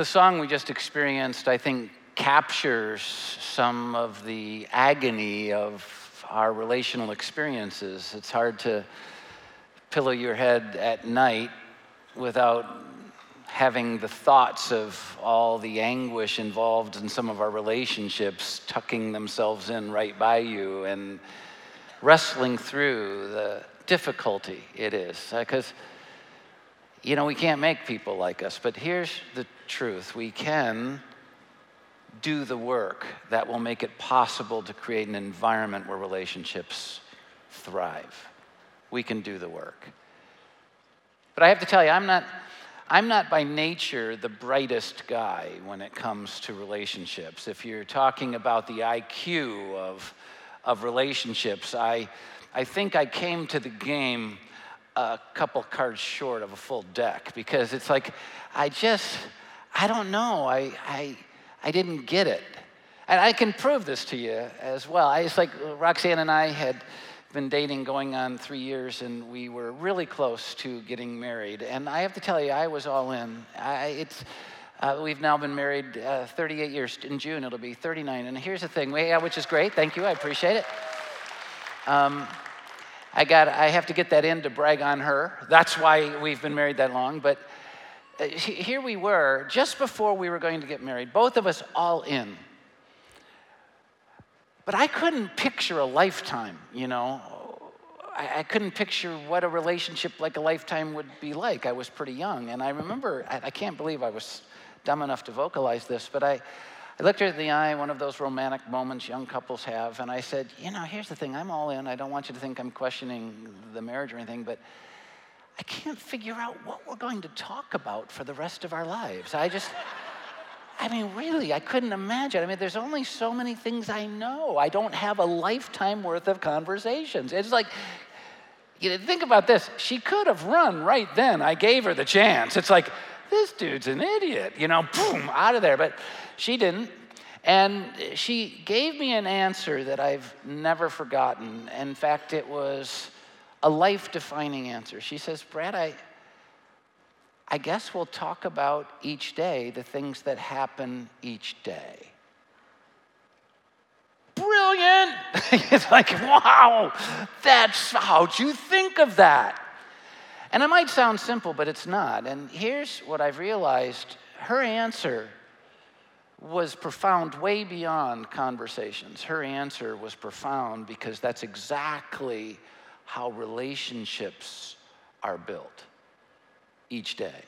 The song we just experienced, I think, captures some of the agony of our relational experiences. It's hard to pillow your head at night without having the thoughts of all the anguish involved in some of our relationships tucking themselves in right by you and wrestling through the difficulty it is. Uh, because, you know, we can't make people like us, but here's the truth we can do the work that will make it possible to create an environment where relationships thrive. We can do the work. But I have to tell you, I'm not, I'm not by nature the brightest guy when it comes to relationships. If you're talking about the IQ of, of relationships, I, I think I came to the game a couple cards short of a full deck because it's like, I just, I don't know. I, I, I didn't get it. And I can prove this to you as well. I, it's like Roxanne and I had been dating going on three years, and we were really close to getting married. And I have to tell you, I was all in. I, it's, uh, we've now been married uh, 38 years. In June, it'll be 39. And here's the thing, which is great. Thank you. I appreciate it. Um, I got. I have to get that in to brag on her. That's why we've been married that long. But uh, here we were, just before we were going to get married, both of us all in. But I couldn't picture a lifetime, you know. I, couldn't picture what a relationship like a lifetime would be like. I was pretty young. And I remember, I can't believe I was dumb enough to vocalize this, but I, I looked her in the eye, one of those romantic moments young couples have, and I said, You know, here's the thing, I'm all in. I don't want you to think I'm questioning the marriage or anything, but I can't figure out what we're going to talk about for the rest of our lives. I just, I mean, really, I couldn't imagine. I mean, there's only so many things I know. I don't have a lifetime worth of conversations. It's like, you know, think about this. She could have run right then. I gave her the chance. It's like, this dude's an idiot, you know, boom, out of there. But she didn't. And she gave me an answer that I've never forgotten. In fact, it was a life defining answer. She says, Brad, I, I guess we'll talk about each day the things that happen each day. Brilliant! it's like, wow, that's how'd you think of that? And it might sound simple, but it's not. And here's what I've realized her answer was profound way beyond conversations. Her answer was profound because that's exactly how relationships are built each day.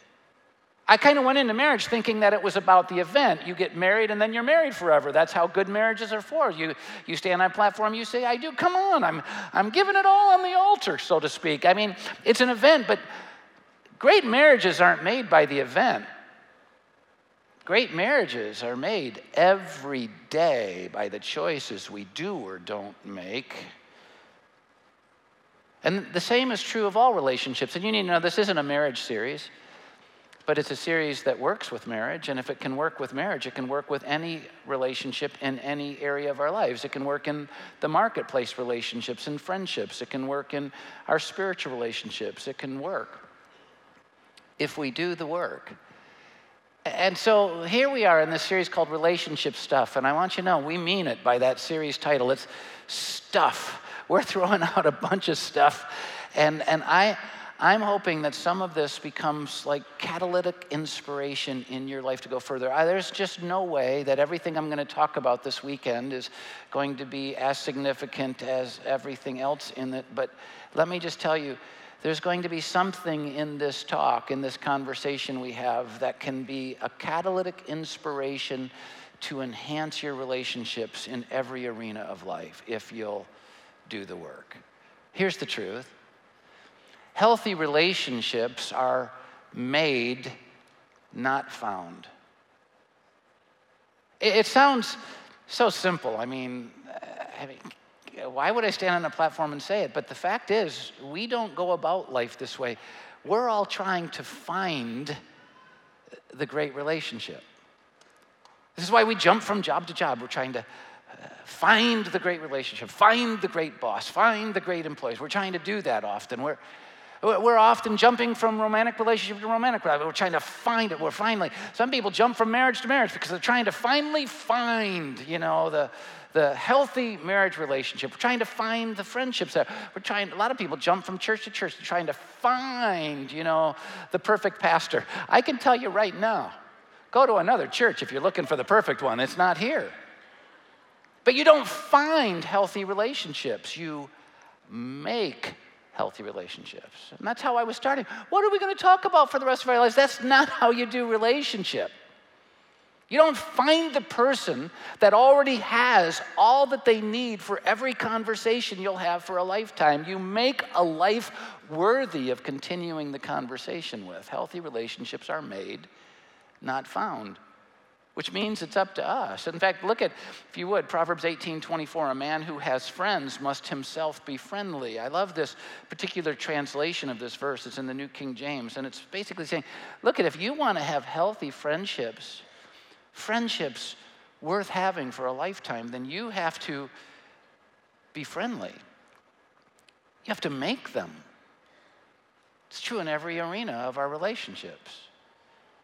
I kind of went into marriage thinking that it was about the event. You get married and then you're married forever. That's how good marriages are for. You, you stand on platform, you say, I do, come on, I'm, I'm giving it all on the altar, so to speak. I mean, it's an event, but great marriages aren't made by the event. Great marriages are made every day by the choices we do or don't make. And the same is true of all relationships. And you need to know this isn't a marriage series, but it's a series that works with marriage. And if it can work with marriage, it can work with any relationship in any area of our lives. It can work in the marketplace relationships and friendships. It can work in our spiritual relationships. It can work if we do the work. And so here we are in this series called Relationship Stuff. And I want you to know we mean it by that series title. It's stuff we're throwing out a bunch of stuff. And, and I, I'm hoping that some of this becomes like catalytic inspiration in your life to go further. I, there's just no way that everything I'm going to talk about this weekend is going to be as significant as everything else in it. But let me just tell you, there's going to be something in this talk, in this conversation we have, that can be a catalytic inspiration to enhance your relationships in every arena of life if you'll do the work. Here's the truth healthy relationships are made, not found. It, sounds so simple. I mean, uh, I mean, why would I stand on a platform and say it? But the fact is, we don't go about life this way. We're all trying to find the great relationship. This is why we jump from job to job. We're trying to uh, find the great relationship, find the great boss, find the great employees. We're trying to do that often. We're, We're often jumping from romantic relationship to romantic relationship. We're trying to find it. We're finally, some people jump from marriage to marriage because they're trying to finally find, you know, the, the healthy marriage relationship. We're trying to find the friendships there. We're trying, a lot of people jump from church to church trying to find, you know, the perfect pastor. I can tell you right now, go to another church if you're looking for the perfect one. It's not here. But you don't find healthy relationships. You make healthy relationships. And that's how I was starting. What are we going to talk about for the rest of our lives? That's not how you do relationship. You don't find the person that already has all that they need for every conversation you'll have for a lifetime. You make a life worthy of continuing the conversation with. Healthy relationships are made, not found which means it's up to us. In fact, look at, if you would, Proverbs 18 24. A man who has friends must himself be friendly. I love this particular translation of this verse. It's in the New King James, and it's basically saying, look at if you want to have healthy friendships, friendships worth having for a lifetime, then you have to be friendly. You have to make them. It's true in every arena of our relationships.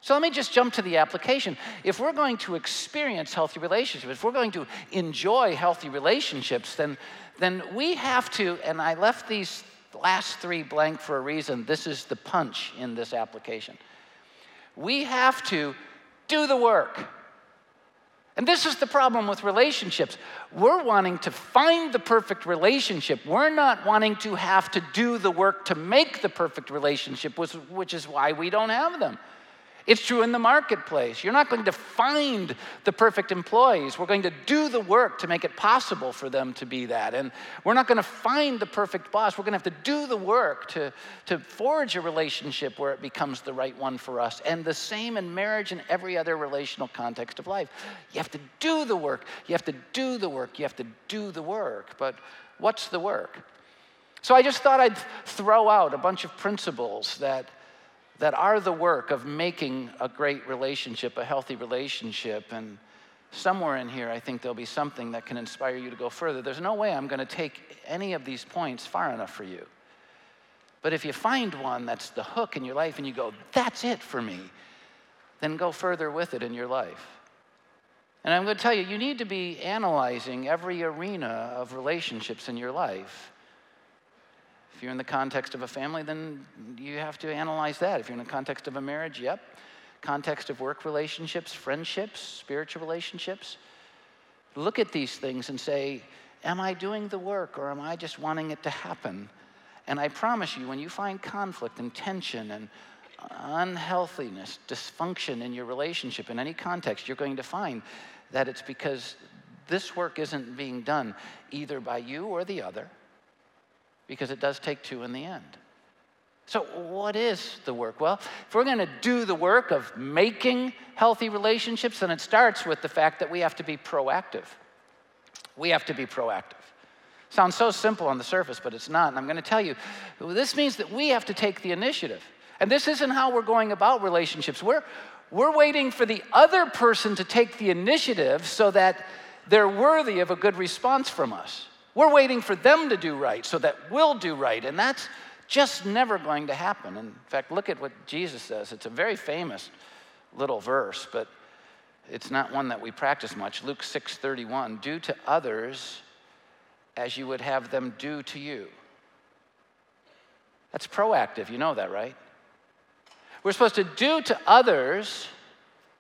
So let me just jump to the application. If we're going to experience healthy relationships, if we're going to enjoy healthy relationships, then, then we have to, and I left these last three blank for a reason. This is the punch in this application. We have to do the work. And this is the problem with relationships. We're wanting to find the perfect relationship. We're not wanting to have to do the work to make the perfect relationship, which is why we don't have them. It's true in the marketplace. You're not going to find the perfect employees. We're going to do the work to make it possible for them to be that. And we're not going to find the perfect boss. We're going to have to do the work to, to forge a relationship where it becomes the right one for us. And the same in marriage and every other relational context of life. You have to do the work. You have to do the work. You have to do the work. But what's the work? So I just thought I'd throw out a bunch of principles that that are the work of making a great relationship, a healthy relationship. And somewhere in here, I think there'll be something that can inspire you to go further. There's no way I'm going to take any of these points far enough for you. But if you find one that's the hook in your life and you go, that's it for me, then go further with it in your life. And I'm going to tell you, you need to be analyzing every arena of relationships in your life if you're in the context of a family, then you have to analyze that. If you're in the context of a marriage, yep. Context of work relationships, friendships, spiritual relationships. Look at these things and say, Am I doing the work or am I just wanting it to happen? And I promise you, when you find conflict and tension and unhealthiness, dysfunction in your relationship in any context, you're going to find that it's because this work isn't being done either by you or the other because it does take two in the end. So, what is the work? Well, if we're going to do the work of making healthy relationships, then it starts with the fact that we have to be proactive. We have to be proactive. Sounds so simple on the surface, but it's not. And I'm going to tell you, this means that we have to take the initiative. And this isn't how we're going about relationships. We're, we're waiting for the other person to take the initiative so that they're worthy of a good response from us. We're waiting for them to do right so that we'll do right. And that's just never going to happen. In fact, look at what Jesus says. It's a very famous little verse, but it's not one that we practice much. Luke 6:31, do to others as you would have them do to you. That's proactive, you know that, right? We're supposed to do to others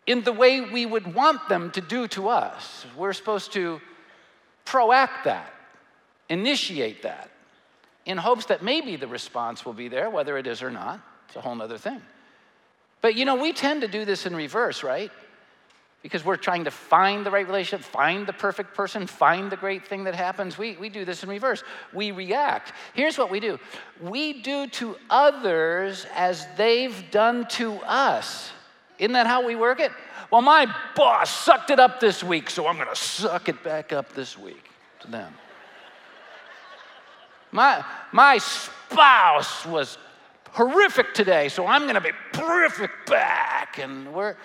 in the way we would want them to do to us. We're supposed to proact that initiate that in hopes that maybe the response will be there, whether it is or not. It's a whole other thing. But you know, we tend to do this in reverse, right? Because we're trying to find the right relationship, find the perfect person, find the great thing that happens. We, we do this in reverse. We react. Here's what we do we do to others as they've done to us. Isn't that how we work it? Well, my boss sucked it up this week, so I'm going to suck it back up this week to them. My, my spouse was horrific today, so I'm going to be horrific back. And we're,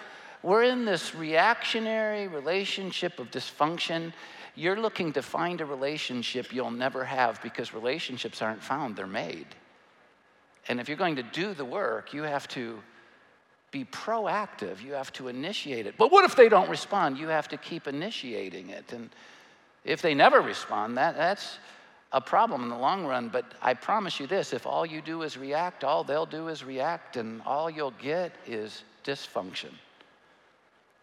we're in this reactionary relationship of dysfunction. You're looking to find a relationship you'll never have because relationships aren't found, they're made. And if you're going to do the work, you have to be proactive. You have to initiate it. But what if they don't respond? You have to keep initiating it. And if they never respond, that, that's a problem in the long run. But I promise you this if all you do is react, all they'll do is react, and all you'll get is dysfunction.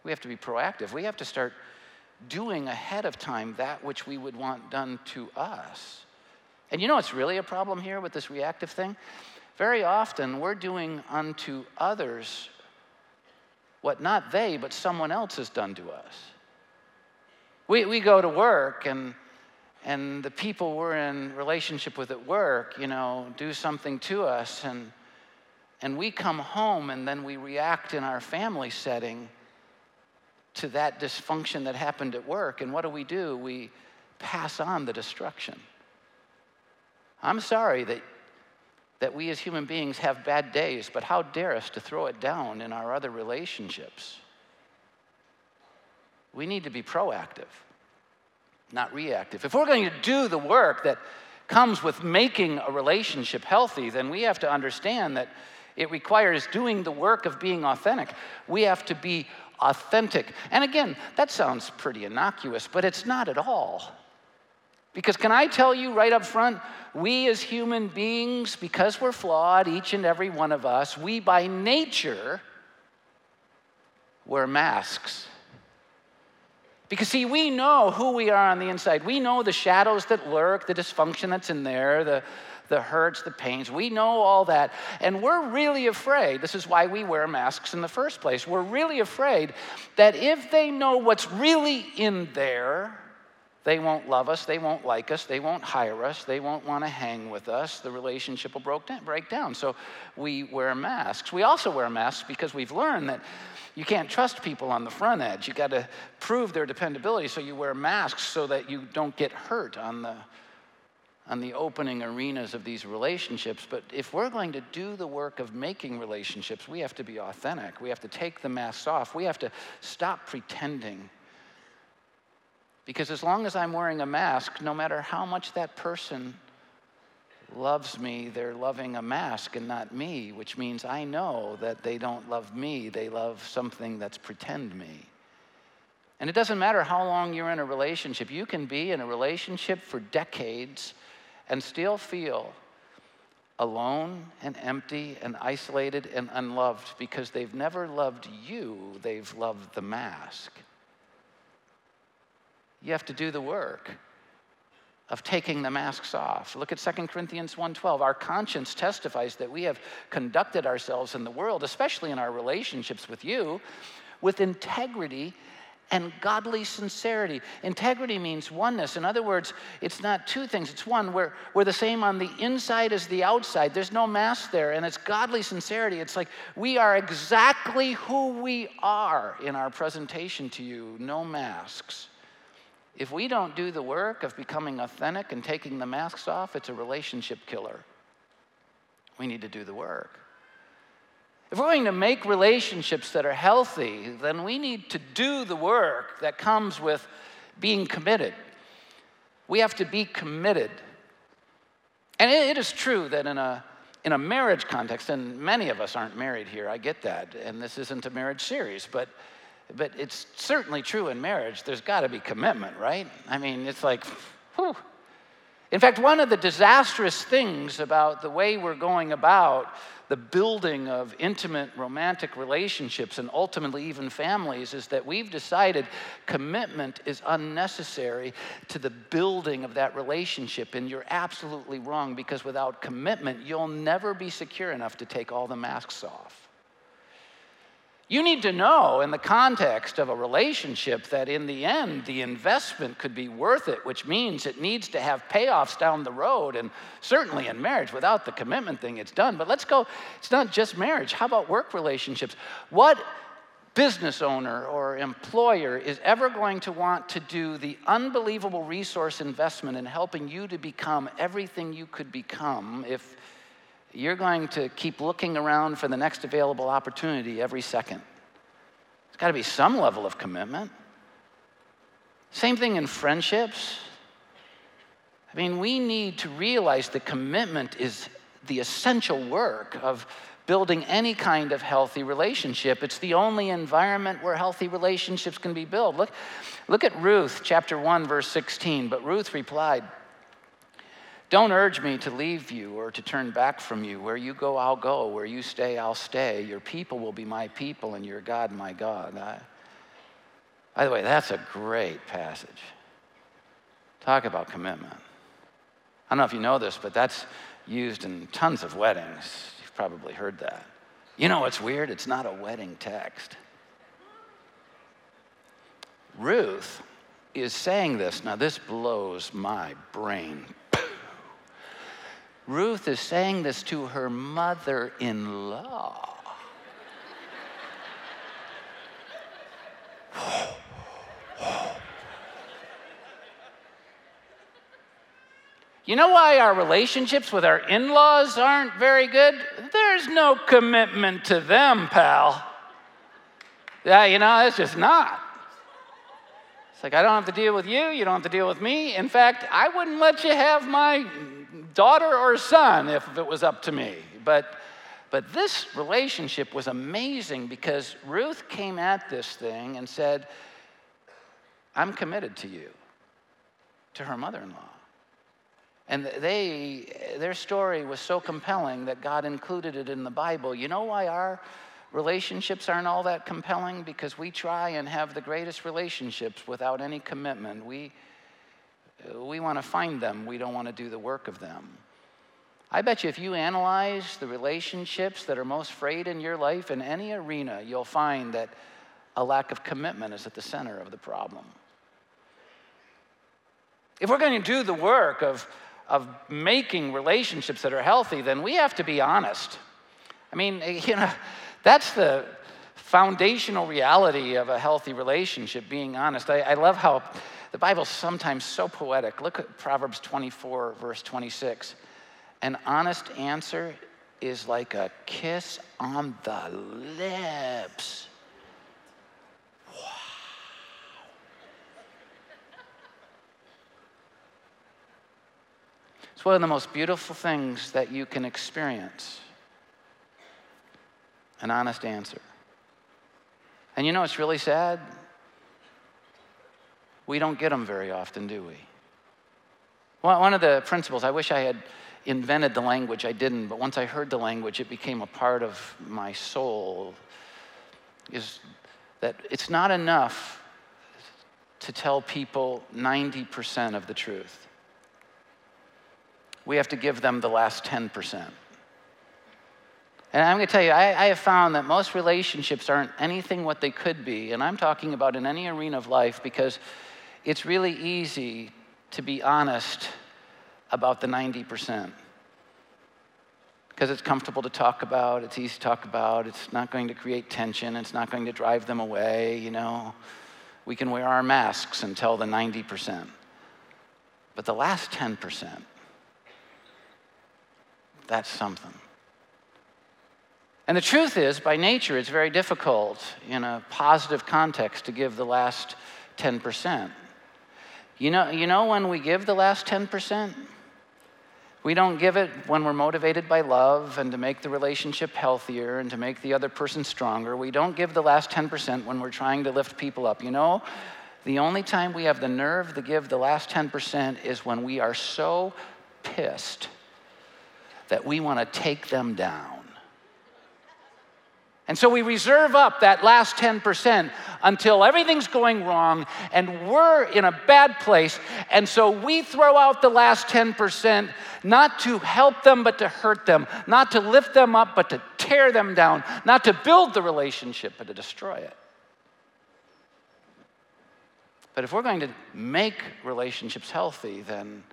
We have to be proactive. We have to start doing ahead of time that which we would want done to us. And you know what's really a problem here with this reactive thing? Very often we're doing unto others what not they, but someone else has done to us. We, we go to work and and the people we're in relationship with at work, you know, do something to us and and we come home and then we react in our family setting to that dysfunction that happened at work. And what do we do? We pass on the destruction. I'm sorry that, that we as human beings have bad days, but how dare us to throw it down in our other relationships? We need to be proactive, not reactive. If we're going to do the work that comes with making a relationship healthy, then we have to understand that it requires doing the work of being authentic. We have to be authentic. And again, that sounds pretty innocuous, but it's not at all. Because can I tell you right up front, we as human beings, because we're flawed, each and every one of us, we by nature wear masks. Because, see, we know who we are on the inside. We know the shadows that lurk, the dysfunction that's in there, the, the hurts, the pains. We know all that. And we're really afraid. This is why we wear masks in the first place. We're really afraid that if they know what's really in there, they won't love us, they won't like us, they won't hire us, they won't want to hang with us. The relationship will break down. So we wear masks. We also wear masks because we've learned that you can't trust people on the front edge. You got to prove their dependability, so you wear masks so that you don't get hurt on the on the opening arenas of these relationships. But if we're going to do the work of making relationships, we have to be authentic. We have to take the masks off. We have to stop pretending because as long as I'm wearing a mask, no matter how much that person loves me, they're loving a mask and not me, which means I know that they don't love me, they love something that's pretend me. And it doesn't matter how long you're in a relationship, you can be in a relationship for decades and still feel alone and empty and isolated and unloved because they've never loved you, they've loved the mask. You have to do the work of taking the masks off. Look at 2 Corinthians 1:12. Our conscience testifies that we have conducted ourselves in the world, especially in our relationships with you, with integrity and godly sincerity. Integrity means oneness. In other words, it's not two things, it's one. We're, we're the same on the inside as the outside. There's no mask there, and it's godly sincerity. It's like we are exactly who we are in our presentation to you, no masks. If we don't do the work of becoming authentic and taking the masks off, it's a relationship killer. We need to do the work. If we're going to make relationships that are healthy, then we need to do the work that comes with being committed. We have to be committed. And it is true that in a, in a marriage context, and many of us aren't married here, I get that, and this isn't a marriage series, but but it's certainly true in marriage. There's got to be commitment, right? I mean, it's like, whew. In fact, one of the disastrous things about the way we're going about the building of intimate romantic relationships and ultimately even families is that we've decided commitment is unnecessary to the building of that relationship. And you're absolutely wrong because without commitment, you'll never be secure enough to take all the masks off. You need to know in the context of a relationship that in the end, the investment could be worth it, which means it needs to have payoffs down the road. And certainly in marriage, without the commitment thing, it's done. But let's go, it's not just marriage. How about work relationships? What business owner or employer is ever going to want to do the unbelievable resource investment in helping you to become everything you could become if you're going to keep looking around for the next available opportunity every second. There's got to be some level of commitment. Same thing in friendships. I mean, we need to realize that commitment is the essential work of building any kind of healthy relationship. It's the only environment where healthy relationships can be built. Look, look at Ruth chapter 1 verse 16. But Ruth replied, don't urge me to leave you or to turn back from you. Where you go, I'll go. Where you stay, I'll stay. Your people will be my people, and your God, my God. I, by the way, that's a great passage. Talk about commitment. I don't know if you know this, but that's used in tons of weddings. You've probably heard that. You know what's weird? It's not a wedding text. Ruth is saying this. Now, this blows my brain Ruth is saying this to her mother in law. You know why our relationships with our in laws aren't very good? There's no commitment to them, pal. Yeah, you know, it's just not. It's like, I don't have to deal with you, you don't have to deal with me. In fact, I wouldn't let you have my daughter or son if it was up to me. But, but this relationship was amazing because Ruth came at this thing and said, I'm committed to you, to her mother in law. And they, their story was so compelling that God included it in the Bible. You know why our relationships aren't all that compelling? Because we try and have the greatest relationships without any commitment. We, we want to find them, we don't want to do the work of them. I bet you if you analyze the relationships that are most frayed in your life in any arena, you'll find that a lack of commitment is at the center of the problem. If we're going to do the work of, of making relationships that are healthy, then we have to be honest. I mean, you know, that's the foundational reality of a healthy relationship, being honest. I, I love how the Bible's sometimes so poetic. Look at Proverbs 24, verse 26. An honest answer is like a kiss on the lips. It's one of the most beautiful things that you can experience an honest answer. And you know, it's really sad we don't get them very often, do we? One of the principles, I wish I had invented the language, I didn't, but once I heard the language, it became a part of my soul, is that it's not enough to tell people 90% of the truth. We have to give them the last 10%. And I'm going to tell you, I, I, have found that most relationships aren't anything what they could be. And I'm talking about in any arena of life because it's really easy to be honest about the 90%. Because it's comfortable to talk about, it's easy to talk about, it's not going to create tension, it's not going to drive them away, you know. We can wear our masks and tell the 90%. But the last 10%, that's something. And the truth is, by nature, it's very difficult in a positive context to give the last 10%. You know, you know when we give the last 10%? We don't give it when we're motivated by love and to make the relationship healthier and to make the other person stronger. We don't give the last 10% when we're trying to lift people up. You know, the only time we have the nerve to give the last 10% is when we are so pissed that we want to take them down. And so we reserve up that last 10% until everything's going wrong and we're in a bad place. And so we throw out the last 10% not to help them, but to hurt them, not to lift them up, but to tear them down, not to build the relationship, but to destroy it. But if we're going to make relationships healthy, then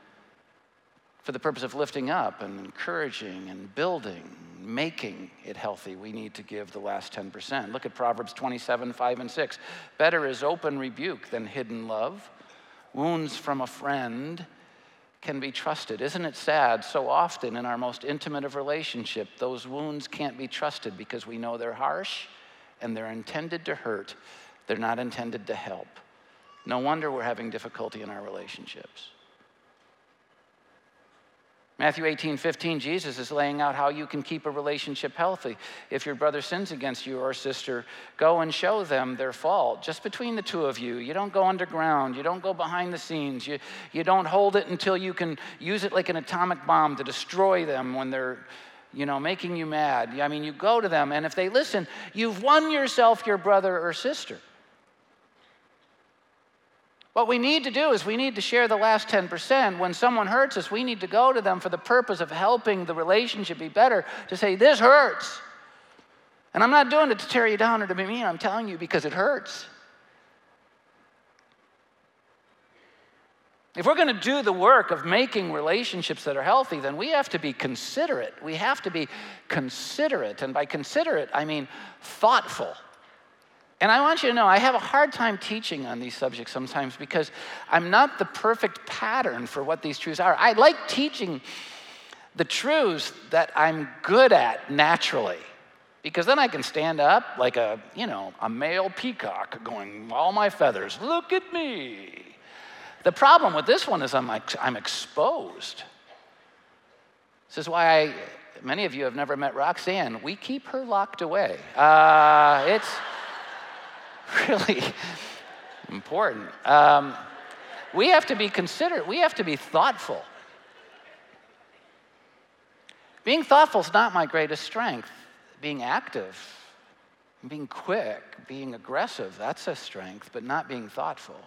for the purpose of lifting up and encouraging and building, making it healthy, we need to give the last 10%. Look at Proverbs 27 5 and 6. Better is open rebuke than hidden love. Wounds from a friend can be trusted. Isn't it sad? So often in our most intimate of relationship, those wounds can't be trusted because we know they're harsh and they're intended to hurt. They're not intended to help. No wonder we're having difficulty in our relationships. Matthew 18, 15, Jesus is laying out how you can keep a relationship healthy. If your brother sins against you or sister, go and show them their fault, just between the two of you. You don't go underground, you don't go behind the scenes, you, you don't hold it until you can use it like an atomic bomb to destroy them when they're you know, making you mad. I mean, you go to them, and if they listen, you've won yourself your brother or sister. What we need to do is we need to share the last 10%. When someone hurts us, we need to go to them for the purpose of helping the relationship be better, to say, This hurts. And I'm not doing it to tear you down or to be mean, I'm telling you because it hurts. If we're going to do the work of making relationships that are healthy, then we have to be considerate. We have to be considerate. And by considerate, I mean thoughtful. And I want you to know, I have a hard time teaching on these subjects sometimes because I'm not the perfect pattern for what these truths are. I like teaching the truths that I'm good at naturally because then I can stand up like a, you know, a male peacock going, all my feathers, look at me. The problem with this one is I'm, I'm exposed. This is why I, many of you have never met Roxanne. We keep her locked away. Uh, it's really important. Um, we have to be considerate, we have to be thoughtful. Being thoughtful is not my greatest strength. Being active, being quick, being aggressive, that's a strength, but not being thoughtful.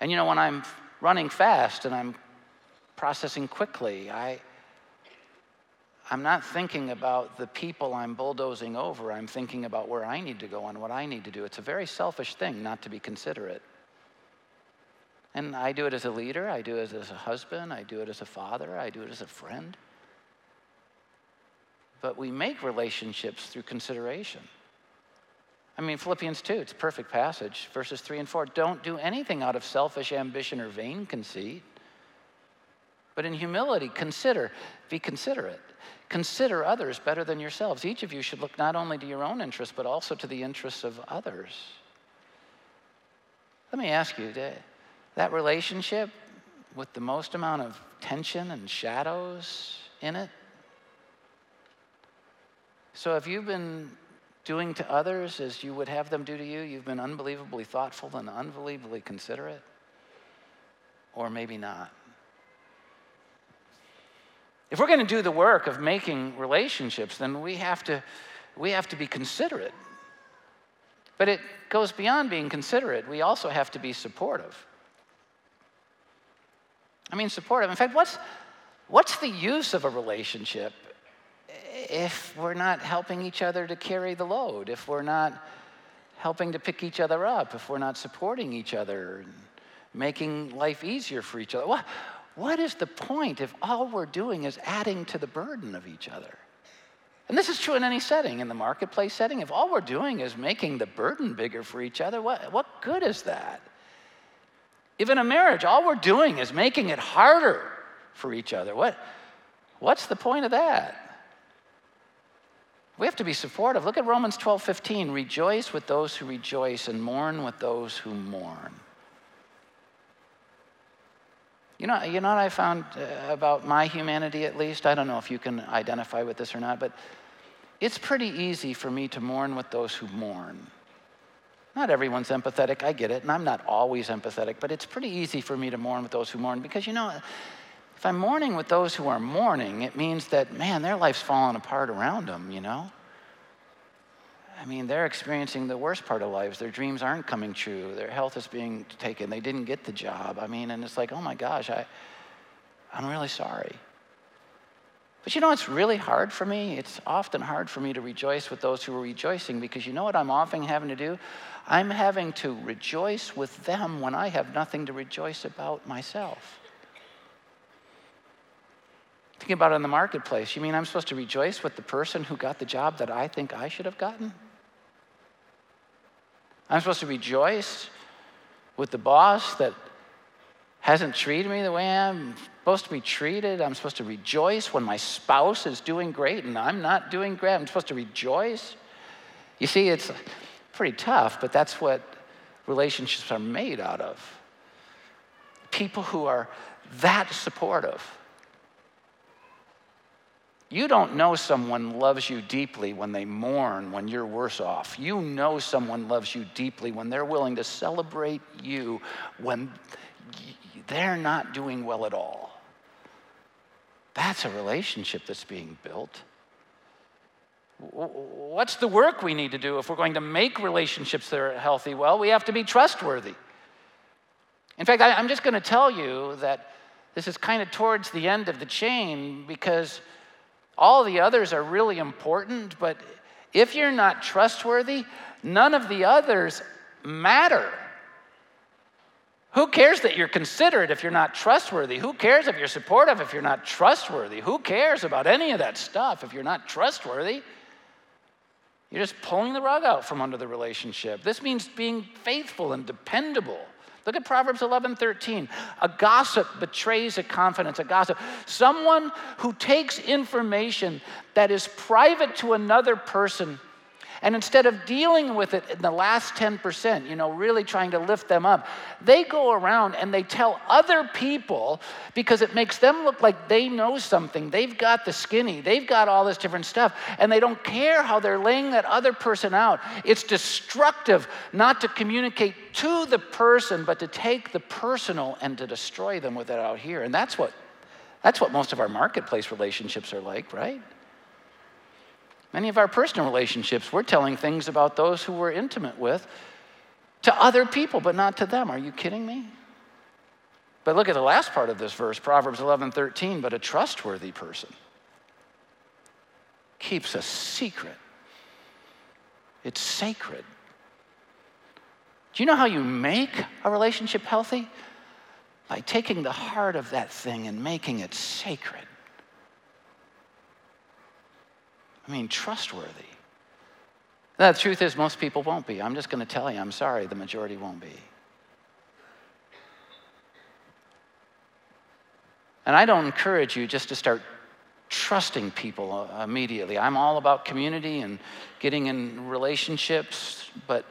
And you know, when I'm running fast and I'm processing quickly, I, I'm not thinking about the people I'm bulldozing over. I'm thinking about where I need to go and what I need to do. It's a very selfish thing not to be considerate. And I do it as a leader, I do it as a husband, I do it as a father, I do it as a friend. But we make relationships through consideration. I mean, Philippians 2, it's a perfect passage, verses 3 and 4. Don't do anything out of selfish ambition or vain conceit, but in humility, consider, be considerate. Consider others better than yourselves. Each of you should look not only to your own interests, but also to the interests of others. Let me ask you that relationship with the most amount of tension and shadows in it? So, have you been doing to others as you would have them do to you? You've been unbelievably thoughtful and unbelievably considerate? Or maybe not. If we're going to do the work of making relationships, then we have to, we have to be considerate. But it goes beyond being considerate. We also have to be supportive. I mean, supportive. In fact, what's, what's the use of a relationship if we're not helping each other to carry the load, if we're not helping to pick each other up, if we're not supporting each other, and making life easier for each other? What, what is the point if all we're doing is adding to the burden of each other? And this is true in any setting, in the marketplace setting. If all we're doing is making the burden bigger for each other, what, what good is that? If in a marriage, all we're doing is making it harder for each other, what, what's the point of that? We have to be supportive. Look at Romans 12 15. Rejoice with those who rejoice and mourn with those who mourn. You know, you know what I found uh, about my humanity, at least? I don't know if you can identify with this or not, but it's pretty easy for me to mourn with those who mourn. Not everyone's empathetic, I get it, and I'm not always empathetic, but it's pretty easy for me to mourn with those who mourn because, you know, if I'm mourning with those who are mourning, it means that, man, their life's falling apart around them, you know? I mean, they're experiencing the worst part of lives. Their dreams aren't coming true. Their health is being taken. They didn't get the job. I mean, and it's like, oh my gosh, I, I'm really sorry. But you know, it's really hard for me. It's often hard for me to rejoice with those who are rejoicing because you know what I'm often having to do? I'm having to rejoice with them when I have nothing to rejoice about myself. Think about it in the marketplace. You mean I'm supposed to rejoice with the person who got the job that I think I should have gotten? I'm supposed to rejoice with the boss that hasn't treated me the way I'm supposed to be treated. I'm supposed to rejoice when my spouse is doing great and I'm not doing great. I'm supposed to rejoice. You see, it's pretty tough, but that's what relationships are made out of. People who are that supportive You don't know someone loves you deeply when they mourn when you're worse off. You know someone loves you deeply when they're willing to celebrate you when they're not doing well at all. That's a relationship that's being built. What's the work we need to do if we're going to make relationships that are healthy? Well, we have to be trustworthy. In fact, I'm just going to tell you that this is kind of towards the end of the chain because all the others are really important, but if you're not trustworthy, none of the others matter. Who cares that you're considerate if you're not trustworthy? Who cares if you're supportive if you're not trustworthy? Who cares about any of that stuff if you're not trustworthy? You're just pulling the rug out from under the relationship. This means being faithful and dependable. Look at Proverbs 11 13. A gossip betrays a confidence, a gossip. Someone who takes information that is private to another person and instead of dealing with it in the last 10%, you know, really trying to lift them up, they go around and they tell other people because it makes them look like they know something. They've got the skinny, they've got all this different stuff, and they don't care how they're laying that other person out. It's destructive not to communicate to the person, but to take the personal and to destroy them with it out here. And that's what that's what most of our marketplace relationships are like, right? Many of our personal relationships, we're telling things about those who we're intimate with to other people, but not to them. Are you kidding me? But look at the last part of this verse, Proverbs 11 13. But a trustworthy person keeps a secret, it's sacred. Do you know how you make a relationship healthy? By taking the heart of that thing and making it sacred. I mean, trustworthy. the truth is, most people won't be. I'm just going to tell you, I'm sorry, the majority won't be. And I don't encourage you just to start trusting people uh, immediately. I'm all about community and getting in relationships, but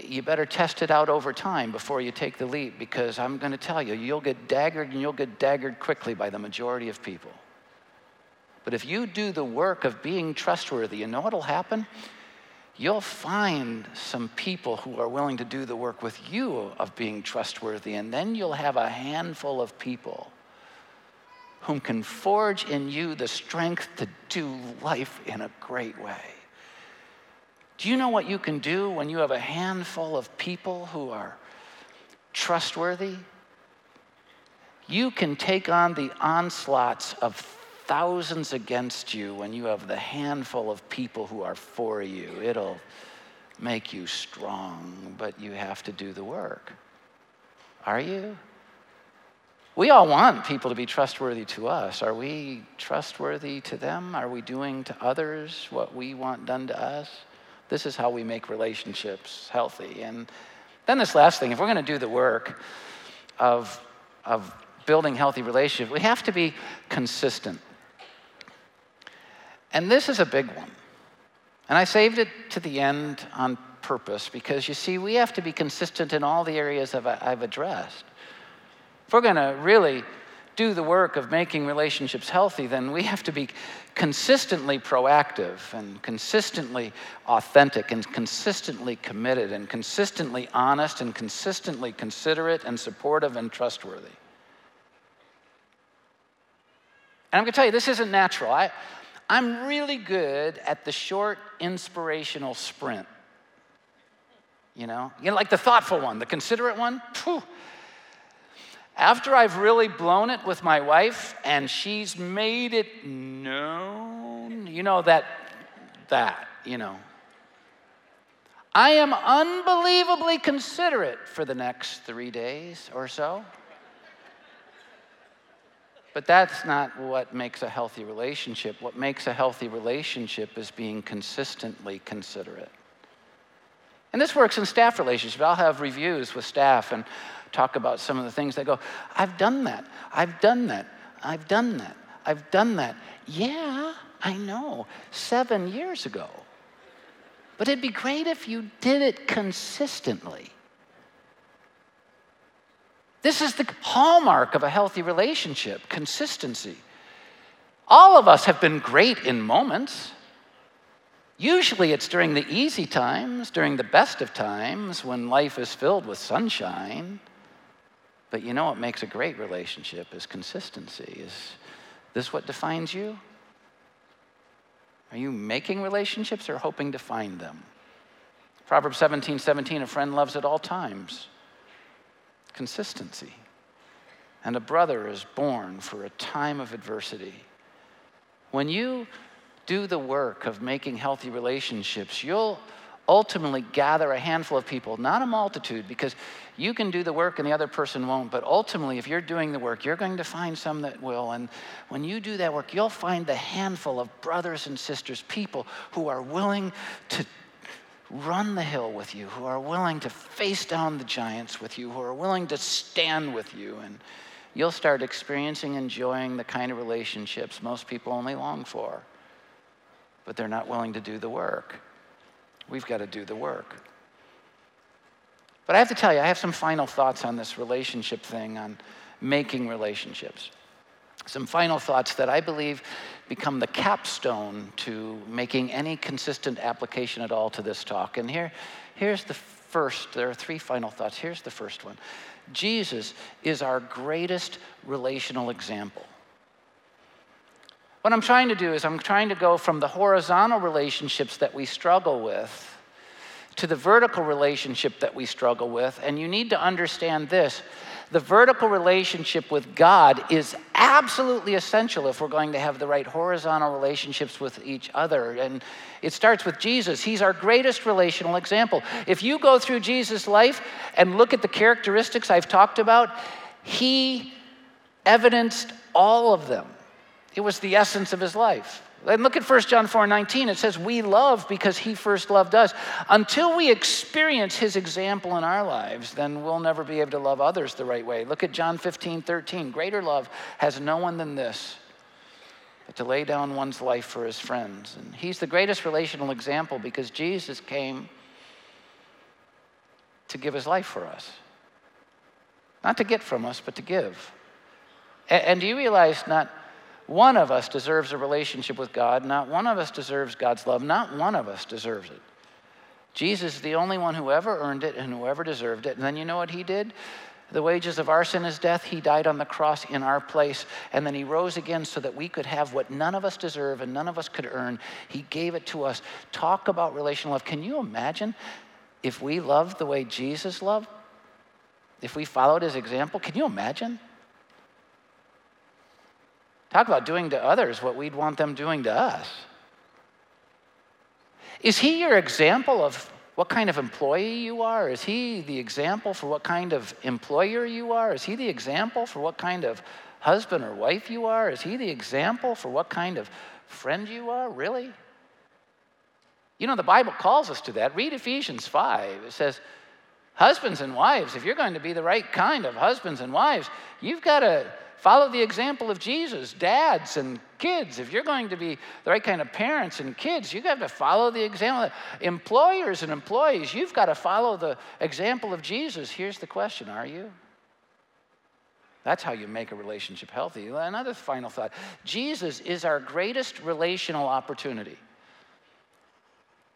you better test it out over time before you take the leap because I'm going to tell you, you'll get daggered and you'll get daggered quickly by the majority of people. But if you do the work of being trustworthy, you know what'll happen? You'll find some people who are willing to do the work with you of being trustworthy, and then you'll have a handful of people whom can forge in you the strength to do life in a great way. Do you know what you can do when you have a handful of people who are trustworthy? You can take on the onslaughts of thousands against you when you have the handful of people who are for you. It'll make you strong, but you have to do the work. Are you? We all want people to be trustworthy to us. Are we trustworthy to them? Are we doing to others what we want done to us? This is how we make relationships healthy. And then, this last thing if we're going to do the work of, of building healthy relationships, we have to be consistent. And this is a big one. And I saved it to the end on purpose because you see, we have to be consistent in all the areas uh, I've addressed. If we're going to really do the work of making relationships healthy, then we have to be consistently proactive and consistently authentic and consistently committed and consistently honest and consistently considerate and supportive and trustworthy. And I'm going to tell you, this isn't natural. I, I'm really good at the short inspirational sprint. You know, you know, like the thoughtful one, the considerate one. Phew. After I've really blown it with my wife and she's made it known, you know, that, that, you know. I am unbelievably considerate for the next three days or so. But that's not what makes a healthy relationship. What makes a healthy relationship is being consistently considerate. And this works in staff relationships. I'll have reviews with staff and talk about some of the things they go, I've done that, I've done that, I've done that, I've done that. Yeah, I know, seven years ago. But it'd be great if you did it consistently. This is the hallmark of a healthy relationship consistency. All of us have been great in moments. Usually it's during the easy times, during the best of times, when life is filled with sunshine. But you know what makes a great relationship is consistency. Is this what defines you? Are you making relationships or hoping to find them? Proverbs 17 17, a friend loves at all times. Consistency. And a brother is born for a time of adversity. When you do the work of making healthy relationships, you'll ultimately gather a handful of people, not a multitude, because you can do the work and the other person won't. But ultimately, if you're doing the work, you're going to find some that will. And when you do that work, you'll find the handful of brothers and sisters, people who are willing to run the hill with you, who are willing to face down the giants with you, who are willing to stand with you. And you'll start experiencing, enjoying the kind of relationships most people only long for, but they're not willing to do the work. We've got to do the work. But I have to tell you, I have some final thoughts on this relationship thing, on making relationships. Some final thoughts that I believe become the capstone to making any consistent application at all to this talk. And here, here's the first, there are three final thoughts. Here's the first one Jesus is our greatest relational example. What I'm trying to do is, I'm trying to go from the horizontal relationships that we struggle with to the vertical relationship that we struggle with. And you need to understand this the vertical relationship with God is absolutely essential if we're going to have the right horizontal relationships with each other. And it starts with Jesus. He's our greatest relational example. If you go through Jesus' life and look at the characteristics I've talked about, he evidenced all of them. It was the essence of his life. And look at 1 John 4 19. It says, We love because he first loved us. Until we experience his example in our lives, then we'll never be able to love others the right way. Look at John 15 13. Greater love has no one than this, but to lay down one's life for his friends. And he's the greatest relational example because Jesus came to give his life for us. Not to get from us, but to give. And do you realize not one of us deserves a relationship with God. Not one of us deserves God's love. Not one of us deserves it. Jesus is the only one who ever earned it and who ever deserved it. And then you know what he did? The wages of our sin is death. He died on the cross in our place. And then he rose again so that we could have what none of us deserve and none of us could earn. He gave it to us. Talk about relational love. Can you imagine if we loved the way Jesus loved? If we followed his example? Can you imagine? Talk about doing to others what we'd want them doing to us. Is he your example of what kind of employee you are? Is he the example for what kind of employer you are? Is he the example for what kind of husband or wife you are? Is he the example for what kind of friend you are? Really? You know, the Bible calls us to that. Read Ephesians 5. It says, Husbands and wives, if you're going to be the right kind of husbands and wives, you've got to Follow the example of Jesus, dads and kids. If you're going to be the right kind of parents and kids, you have to follow the example. Employers and employees, you've got to follow the example of Jesus. Here's the question Are you? That's how you make a relationship healthy. Another final thought Jesus is our greatest relational opportunity.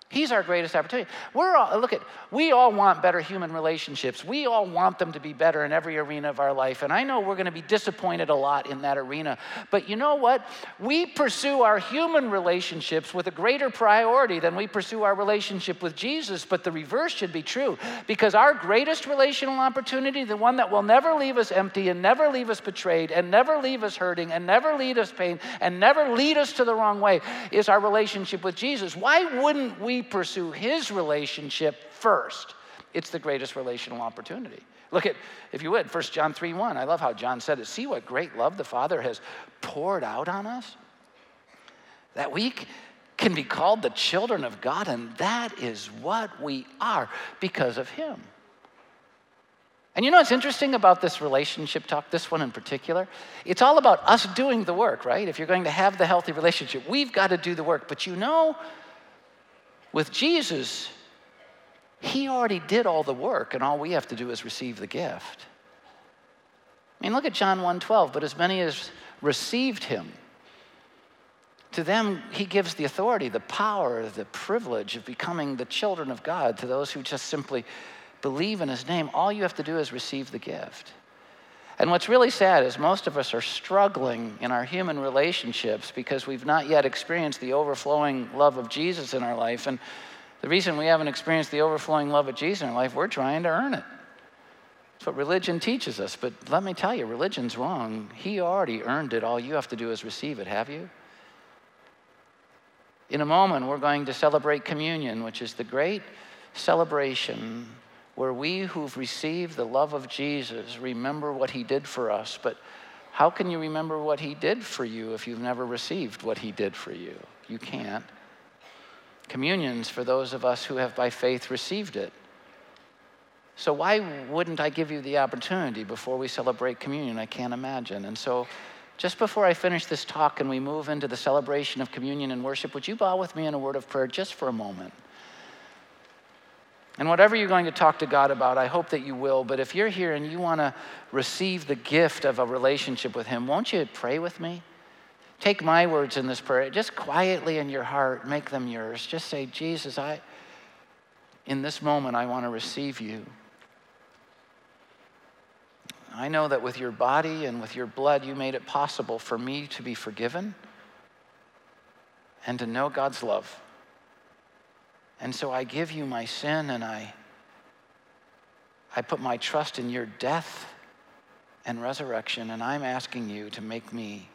He's our greatest opportunity. We're all, look at, we all want better human relationships. We all want them to be better in every arena of our life. And I know we're going to be disappointed a lot in that arena. But you know what? We pursue our human relationships with a greater priority than we pursue our relationship with Jesus. But the reverse should be true because our greatest relational opportunity, the one that will never leave us empty and never leave us betrayed and never leave us hurting and never lead us pain and never lead us to the wrong way, is our relationship with Jesus. Why wouldn't we pursue his relationship first, it's the greatest relational opportunity. Look at, if you would, 1 John 3 1. I love how John said it. See what great love the Father has poured out on us? That we can be called the children of God, and that is what we are because of Him. And you know what's interesting about this relationship talk, this one in particular? It's all about us doing the work, right? If you're going to have the healthy relationship, we've got to do the work. But you know, with Jesus, he already did all the work, and all we have to do is receive the gift. I mean, look at John 1:12, but as many as received him, To them, he gives the authority, the power, the privilege of becoming the children of God. To those who just simply believe in his name, all you have to do is receive the gift. And what's really sad is most of us are struggling in our human relationships because we've not yet experienced the overflowing love of Jesus in our life. And the reason we haven't experienced the overflowing love of Jesus in our life, we're trying to earn it. That's what religion teaches us. But let me tell you, religion's wrong. He already earned it. All you have to do is receive it, have you? In a moment, we're going to celebrate communion, which is the great celebration where we who've received the love of Jesus remember what he did for us. But how can you remember what he did for you if you've never received what he did for you? You can't. Communion's for those of us who have by faith received it. So, why wouldn't I give you the opportunity before we celebrate communion? I can't imagine. And so, just before I finish this talk and we move into the celebration of communion and worship, would you bow with me in a word of prayer just for a moment? And whatever you're going to talk to God about, I hope that you will. But if you're here and you want to receive the gift of a relationship with Him, won't you pray with me? Take my words in this prayer, just quietly in your heart, make them yours. Just say, Jesus, I, in this moment, I want to receive you. I know that with your body and with your blood, you made it possible for me to be forgiven and to know God's love. And so I give you my sin and I, I put my trust in your death and resurrection, and I'm asking you to make me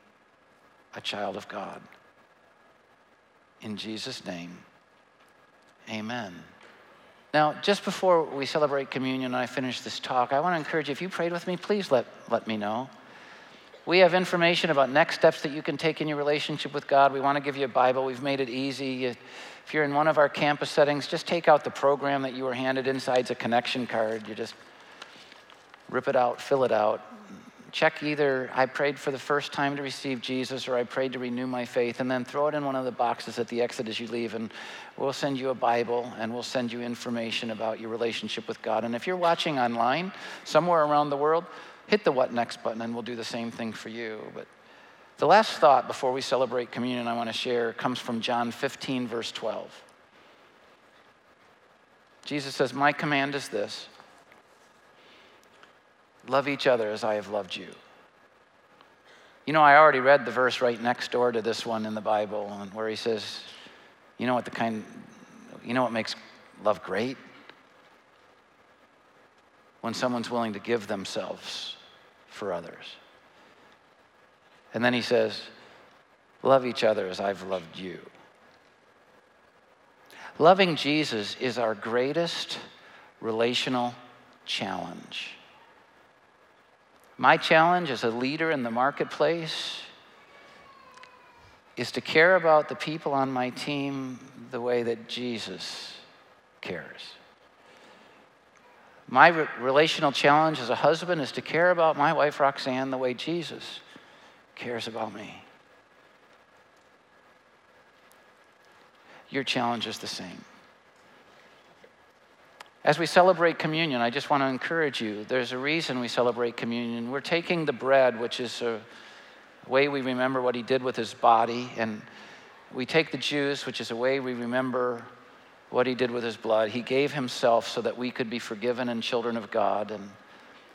a child of God. In Jesus' name, amen. Now, just before we celebrate communion and I finish this talk, I want to encourage you if you prayed with me, please let, let me know. We have information about next steps that you can take in your relationship with God. We want to give you a Bible. We've made it easy. If you're in one of our campus settings, just take out the program that you were handed. Inside's a connection card. You just rip it out, fill it out, check either I prayed for the first time to receive Jesus or I prayed to renew my faith, and then throw it in one of the boxes at the exit as you leave, and we'll send you a Bible and we'll send you information about your relationship with God. And if you're watching online somewhere around the world, hit the What Next button and we'll do the same thing for you. But the last thought before we celebrate communion I want to share comes from John 15, verse 12. Jesus says, My command is this Love each other as I have loved you. You know, I already read the verse right next door to this one in the Bible where he says, You know what the kind, you know what makes love great? When someone's willing to give themselves for others. And then he says, Love each other as I've loved you. Loving Jesus is our greatest relational challenge. My challenge as a leader in the marketplace is to care about the people on my team the way that Jesus cares. My re- relational challenge as a husband is to care about my wife Roxanne the way Jesus cares about me. Your challenge is the same. As we celebrate communion, I just want to encourage you. There's a reason we celebrate communion. We're taking the bread, which is a way we remember what he did with his body, and we take the juice, which is a way we remember what he did with his blood. He gave himself so that we could be forgiven and children of God. And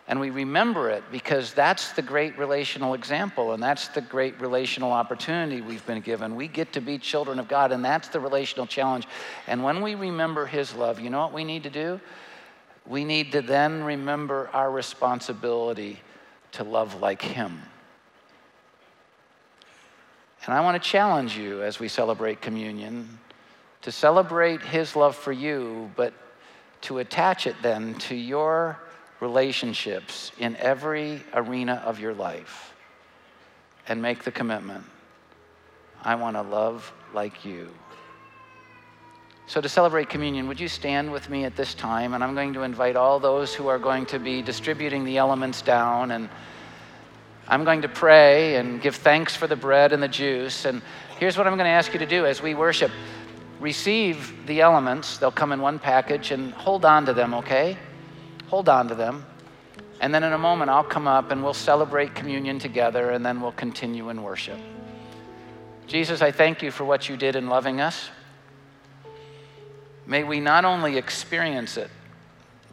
and we remember it because that's the great relational example and that's the great relational opportunity we've been given. We get to be children of God, and that's the relational challenge. And when we remember His love, you know what we need to do? We need to then remember our responsibility to love like Him. And I want to challenge you as we celebrate communion to celebrate His love for you, but to attach it then to your relationships in every arena of your life and make the commitment I want to love like you. So, to celebrate communion, would you stand with me at this time? And I'm going to invite all those who are going to be distributing the elements down. And I'm going to pray and give thanks for the bread and the juice. And here's what I'm going to ask you to do as we worship receive the elements, they'll come in one package, and hold on to them, okay? Hold on to them. And then in a moment, I'll come up and we'll celebrate communion together and then we'll continue in worship. Jesus, I thank you for what you did in loving us. May we not only experience it,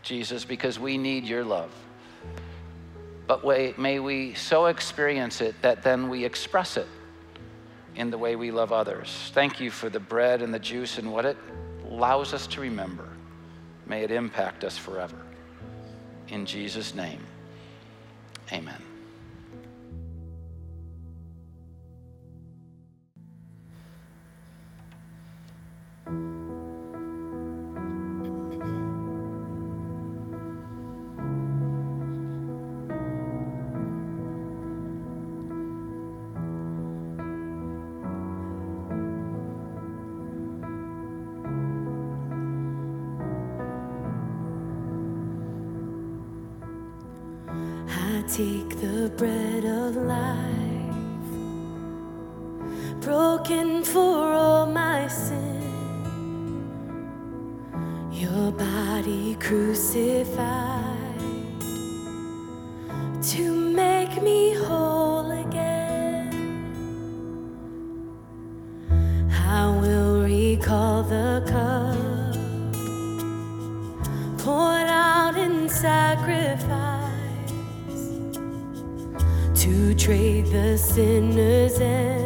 Jesus, because we need your love, but may we so experience it that then we express it in the way we love others. Thank you for the bread and the juice and what it allows us to remember. May it impact us forever. In Jesus' name, amen. take to make me whole again. I will recall the cup poured out in sacrifice to trade the sinners in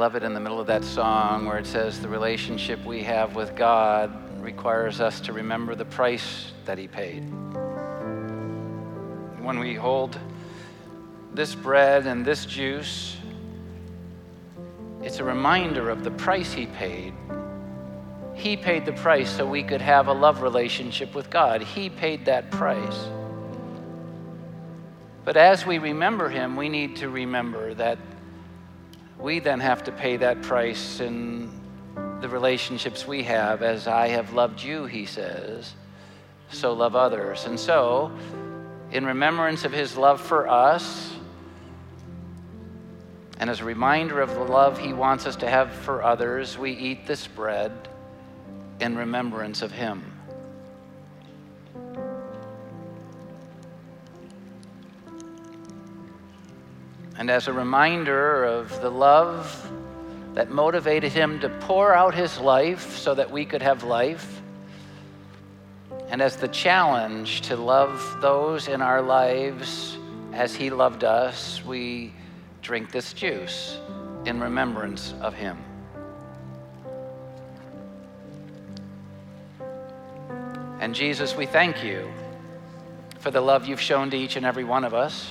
love it in the middle of that song where it says, The relationship we have with God requires us to remember the price that He paid. When we hold this bread and this juice, it's a reminder of the price He paid. He paid the price so we could have a love relationship with God. He paid that price. But as we remember Him, we need to remember that we then have to pay that price in the relationships we have. As I have loved you, He says, so love others. And so, in remembrance of His love for us, and as a reminder of the love He wants us to have for others, we eat this bread in remembrance of Him. And as a reminder of the love that motivated him to pour out his life so that we could have life, and as the challenge to love those in our lives as he loved us, we drink this juice in remembrance of him. And Jesus, we thank you for the love you've shown to each and every one of us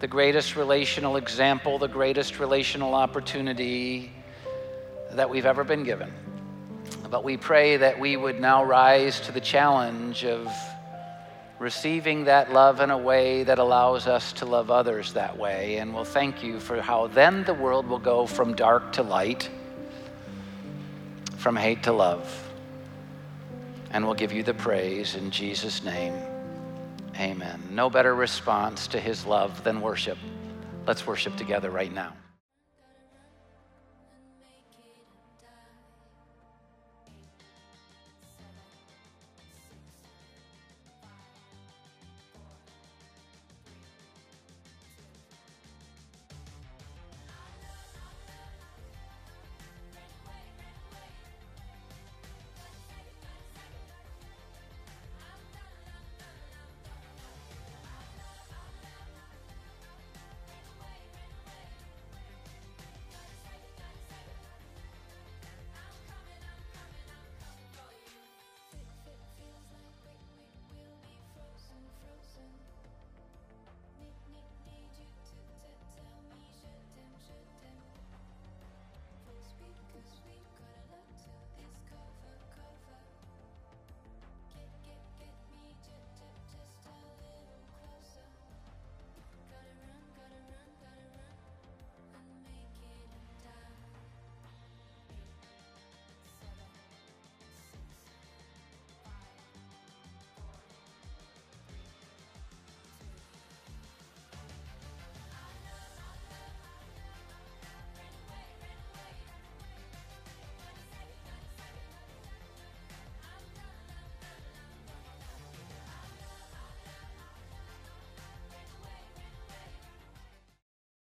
the greatest relational example, the greatest relational opportunity that we've ever been given. But we pray that we would now rise to the challenge of receiving that love in a way that allows us to love others that way. And we'll thank you for how then the world will go from dark to light, from hate to love. And we'll give you the praise in Jesus' name. Amen. No better response to his love than worship. Let's worship together right now.